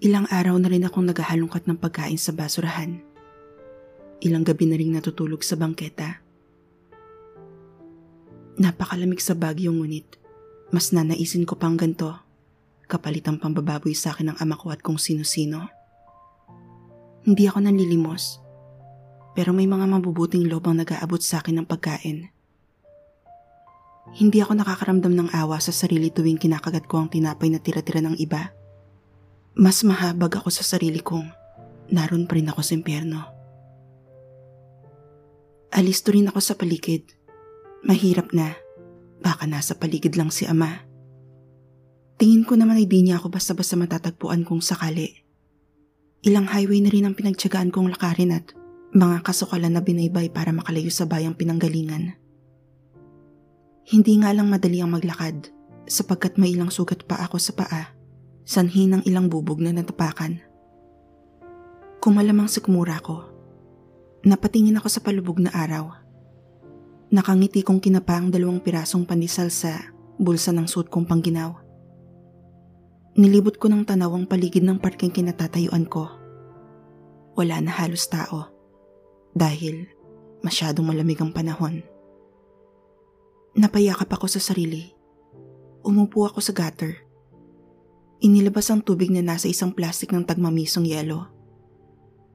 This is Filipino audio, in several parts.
Ilang araw na rin akong naghahalongkat ng pagkain sa basurahan. Ilang gabi na rin natutulog sa bangketa. Napakalamig sa Baguio ngunit mas nanaisin ko pang ganto kapalit ang pambababoy sa akin ng ama ko at kung sino-sino. Hindi ako nanlilimos pero may mga mabubuting loob ang nag-aabot sa akin ng pagkain. Hindi ako nakakaramdam ng awa sa sarili tuwing kinakagat ko ang tinapay na tira-tira ng iba. Mas mahabag ako sa sarili kong naroon pa rin ako sa impyerno. Alisto rin ako sa paligid. Mahirap na. Baka nasa paligid lang si ama. Tingin ko naman ay di niya ako basta-basta matatagpuan kung sakali. Ilang highway na rin ang pinagtsagaan kong lakarin at mga kasukalan na binaybay para makalayo sa bayang pinanggalingan. Hindi nga lang madali ang maglakad sapagkat may ilang sugat pa ako sa paa sanhi ng ilang bubog na natapakan. Kumalamang sa kumura ko. Napatingin ako sa palubog na araw. Nakangiti kong kinapa ang dalawang pirasong pandisal sa bulsa ng suot kong pangginaw. Nilibot ko ng tanaw ang paligid ng parking kinatatayuan ko. Wala na halos tao. Dahil masyadong malamig ang panahon. Napayakap ako sa sarili. Umupo ako sa gutter Inilabas ang tubig na nasa isang plastik ng tagmamisong yelo.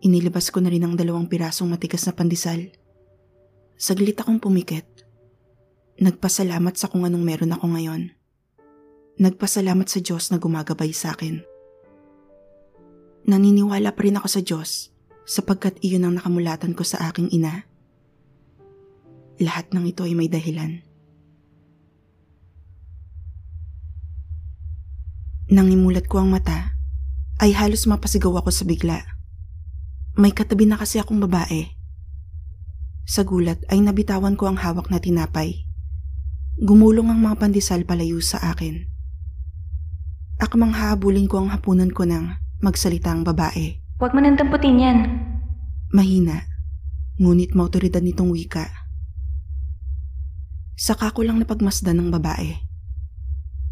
Inilabas ko na rin ang dalawang pirasong matigas na pandesal. Saglit akong pumikit. Nagpasalamat sa kung anong meron ako ngayon. Nagpasalamat sa Diyos na gumagabay sa akin. Naniniwala pa rin ako sa Diyos sapagkat iyon ang nakamulatan ko sa aking ina. Lahat ng ito ay may dahilan. Nang imulat ko ang mata, ay halos mapasigaw ako sa bigla. May katabi na kasi akong babae. Sa gulat ay nabitawan ko ang hawak na tinapay. Gumulong ang mga pandesal palayo sa akin. Akmang hahabulin ko ang hapunan ko ng magsalita ang babae. Huwag mo nang tamputin yan. Mahina, ngunit mautoridad nitong wika. Saka ko lang napagmasdan ng babae.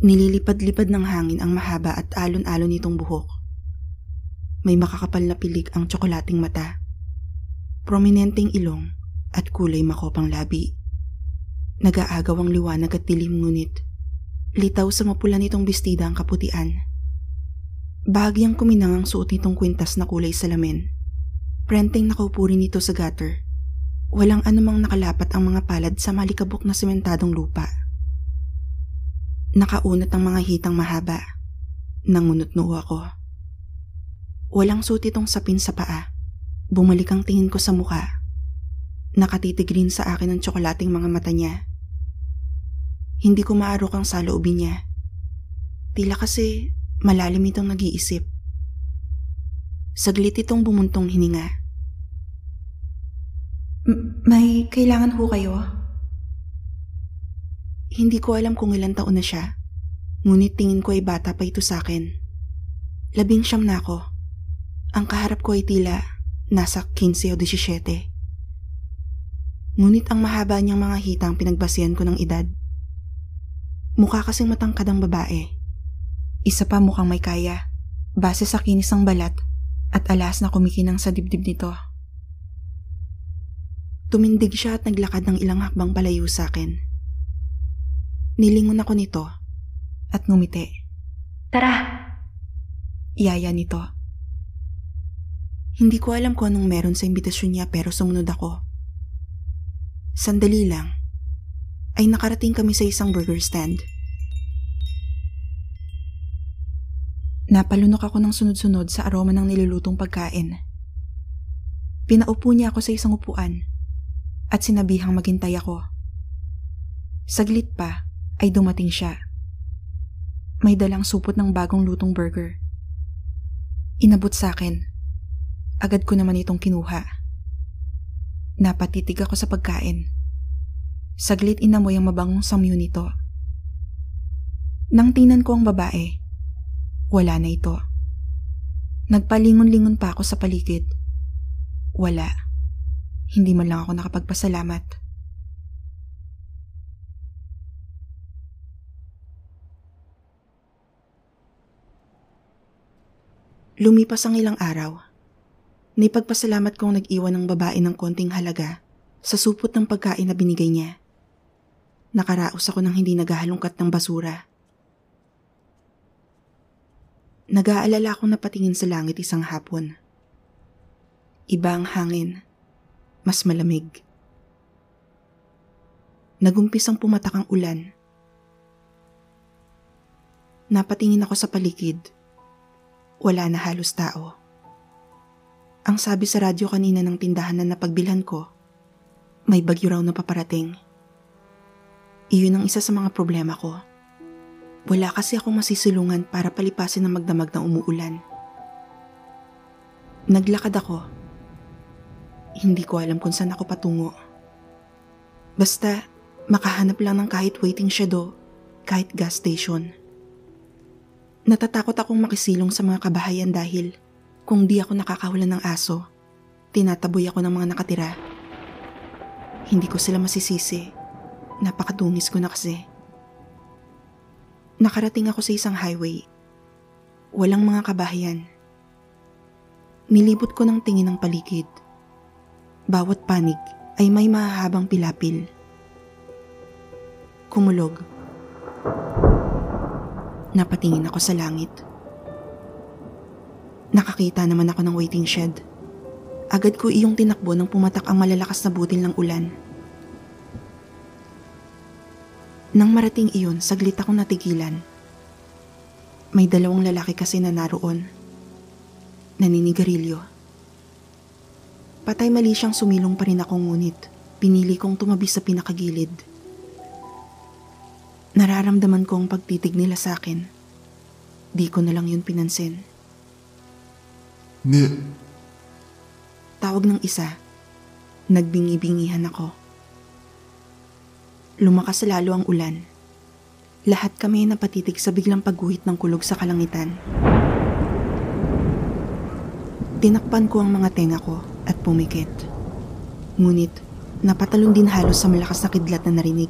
Nililipad-lipad ng hangin ang mahaba at alon-alon nitong buhok. May makakapal na pilik ang tsokolating mata. Prominenteng ilong at kulay makopang labi. Nagaagaw ang liwanag at dilim ngunit litaw sa mapula nitong bestida ang kaputian. Bahagyang kuminang ang suot nitong kwintas na kulay salamin. Prenteng nakaupo rin ito sa gutter. Walang anumang nakalapat ang mga palad sa malikabok na sementadong lupa. Nakaunat ang mga hitang mahaba. Nangunot-noo ako. Walang suot itong sapin sa paa. Bumalik ang tingin ko sa muka. Nakatitig rin sa akin ang tsokolating mga mata niya. Hindi ko maarok ang saloobin niya. Tila kasi malalim itong nag-iisip. Saglit itong bumuntong hininga. M- may kailangan ho kayo? Hindi ko alam kung ilang taon na siya. Ngunit tingin ko ay bata pa ito sa akin. Labing siyam na ako. Ang kaharap ko ay tila nasa 15 o 17. Ngunit ang mahaba niyang mga hitang pinagbasihan ko ng edad. Mukha kasing matangkad ang babae. Isa pa mukhang may kaya, base sa kinis ng balat at alas na kumikinang sa dibdib nito. Tumindig siya at naglakad ng ilang hakbang palayo sa akin. Nilingon ako nito at ngumiti. Tara! Iyaya nito. Hindi ko alam kung anong meron sa imbitasyon niya pero sumunod ako. Sandali lang, ay nakarating kami sa isang burger stand. Napalunok ako ng sunod-sunod sa aroma ng nilulutong pagkain. Pinaupo niya ako sa isang upuan at sinabihang maghintay ako. Saglit pa ay dumating siya. May dalang supot ng bagong lutong burger. Inabot sa akin. Agad ko naman itong kinuha. Napatitig ako sa pagkain. Saglit inamoy ang mabangong samyo nito. Nang tinan ko ang babae, wala na ito. Nagpalingon-lingon pa ako sa paligid. Wala. Hindi man lang ako nakapagpasalamat. Lumipas ang ilang araw. Naipagpasalamat kong nag-iwan ng babae ng konting halaga sa supot ng pagkain na binigay niya. Nakaraos ako ng hindi naghahalongkat ng basura. Nag-aalala akong napatingin sa langit isang hapon. Iba ang hangin. Mas malamig. Nagumpisang pumatak ang ulan. Napatingin ako sa paligid. Wala na halos tao. Ang sabi sa radyo kanina ng tindahan na napagbilhan ko, may bagyo raw na paparating. Iyon ang isa sa mga problema ko. Wala kasi akong masisilungan para palipasin ang magdamag na umuulan. Naglakad ako. Hindi ko alam kung saan ako patungo. Basta, makahanap lang ng kahit waiting shadow, kahit gas station. Natatakot akong makisilong sa mga kabahayan dahil kung di ako nakakahulan ng aso, tinataboy ako ng mga nakatira. Hindi ko sila masisisi. Napakadungis ko na kasi. Nakarating ako sa isang highway. Walang mga kabahayan. Nilibot ko ng tingin ng paligid. Bawat panig ay may mahahabang pilapil. Kumulog. Napatingin ako sa langit. Nakakita naman ako ng waiting shed. Agad ko iyong tinakbo nang pumatak ang malalakas na butil ng ulan. Nang marating iyon, saglit akong natigilan. May dalawang lalaki kasi na naroon. Naninigarilyo. Patay mali siyang sumilong pa rin ako ngunit pinili kong tumabi sa pinakagilid. Nararamdaman ko ang pagtitig nila sa akin. Di ko na lang yun pinansin. Ni, Tawag ng isa. Nagbingi-bingihan ako. Lumakas lalo ang ulan. Lahat kami napatitig sa biglang pagguhit ng kulog sa kalangitan. Tinakpan ko ang mga tenga ko at pumikit. Ngunit napatalon din halos sa malakas na kidlat na narinig.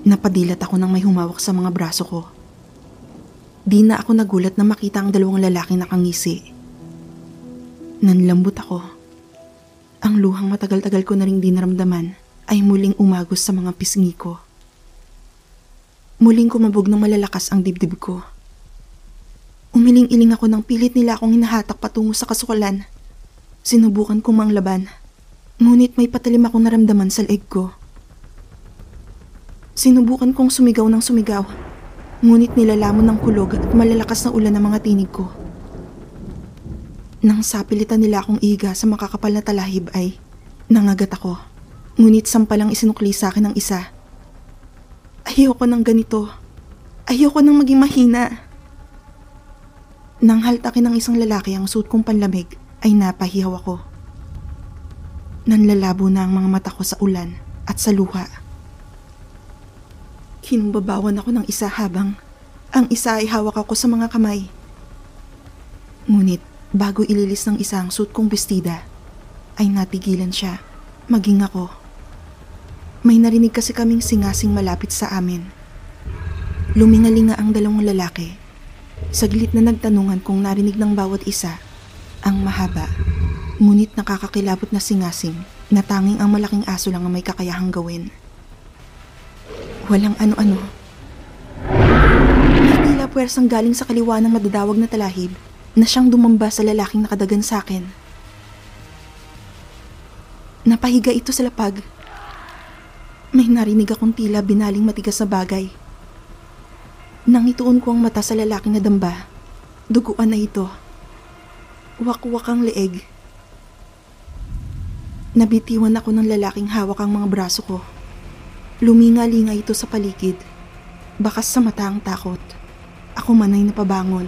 Napadilat ako nang may humawak sa mga braso ko. Di na ako nagulat na makita ang dalawang lalaking nakangisi. Nanlambot ako. Ang luhang matagal-tagal ko na ring dinaramdaman ay muling umagos sa mga pisngi ko. Muling kumabog ng malalakas ang dibdib ko. Umiling-iling ako nang pilit nila akong hinahatak patungo sa kasukalan. Sinubukan kong manglaban. Ngunit may patalim akong naramdaman sa leeg ko. Sinubukan kong sumigaw ng sumigaw. Ngunit nilalamon ng kulog at malalakas na ulan ng mga tinig ko. Nang sapilitan nila akong iga sa makakapal na talahib ay nangagat ako. Ngunit sampalang isinukli sa akin ng isa. Ayoko ng ganito. Ayoko nang maging mahina. Nang haltakin ng isang lalaki ang suot kong panlamig ay napahihaw ako. Nanlalabo na ang mga mata ko sa ulan at sa luha. Kinumbabawan ako ng isa habang ang isa ay hawak ako sa mga kamay. Ngunit bago ililis ng isa ang suit kong bestida, ay natigilan siya, maging ako. May narinig kasi kaming singasing malapit sa amin. Lumingalinga ang dalawang lalaki. Saglit na nagtanungan kung narinig ng bawat isa ang mahaba, ngunit nakakakilabot na singasing na tanging ang malaking aso lang ang may kakayahang gawin. Walang ano-ano. Tila puwersang galing sa kaliwa ng madadawag na talahib na siyang dumamba sa lalaking nakadagan sa akin. Napahiga ito sa lapag. May narinig akong tila binaling matigas na bagay. Nang ituon ko ang mata sa lalaking nadamba, duguan na ito. Wakwak ang leeg. Nabitiwan ako ng lalaking hawak ang mga braso ko. Luminga-linga ito sa paligid. Bakas sa mata ang takot. Ako man ay napabangon.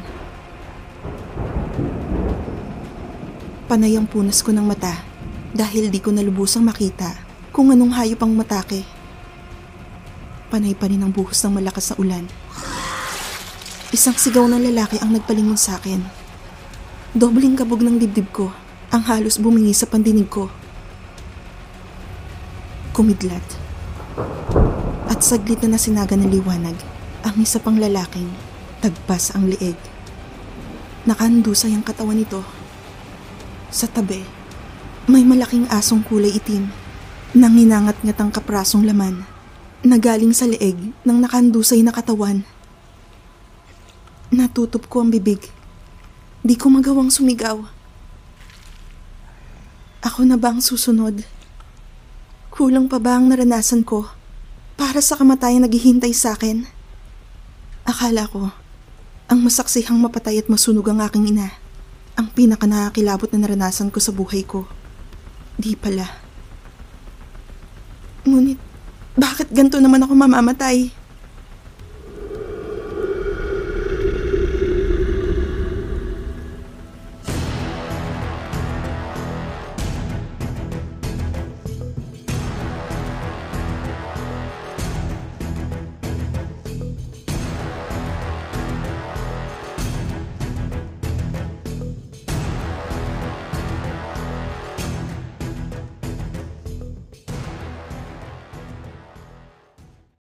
Panay ang punas ko ng mata dahil di ko nalubusang makita kung anong hayop ang matake. Panay pa rin ang buhos ng malakas na ulan. Isang sigaw ng lalaki ang nagpalingon sa akin. Dobling kabog ng dibdib ko ang halos bumingi sa pandinig ko. Kumidlat. At saglit na nasinaga ng liwanag ang isa pang lalaking tagpas ang lieg. Nakandusay ang katawan nito. Sa tabi, may malaking asong kulay itim. Nanginangat-ngat ang kaprasong laman na galing sa leeg ng nakandusay na katawan. Natutup ko ang bibig. Di ko magawang sumigaw. Ako na ba ang susunod? Kulang pa ba ang naranasan ko para sa kamatayang naghihintay sa akin? Akala ko, ang masaksihang mapatay at masunog ang aking ina. Ang pinaka nakakilabot na naranasan ko sa buhay ko. Di pala. Ngunit, bakit ganito naman ako mamamatay?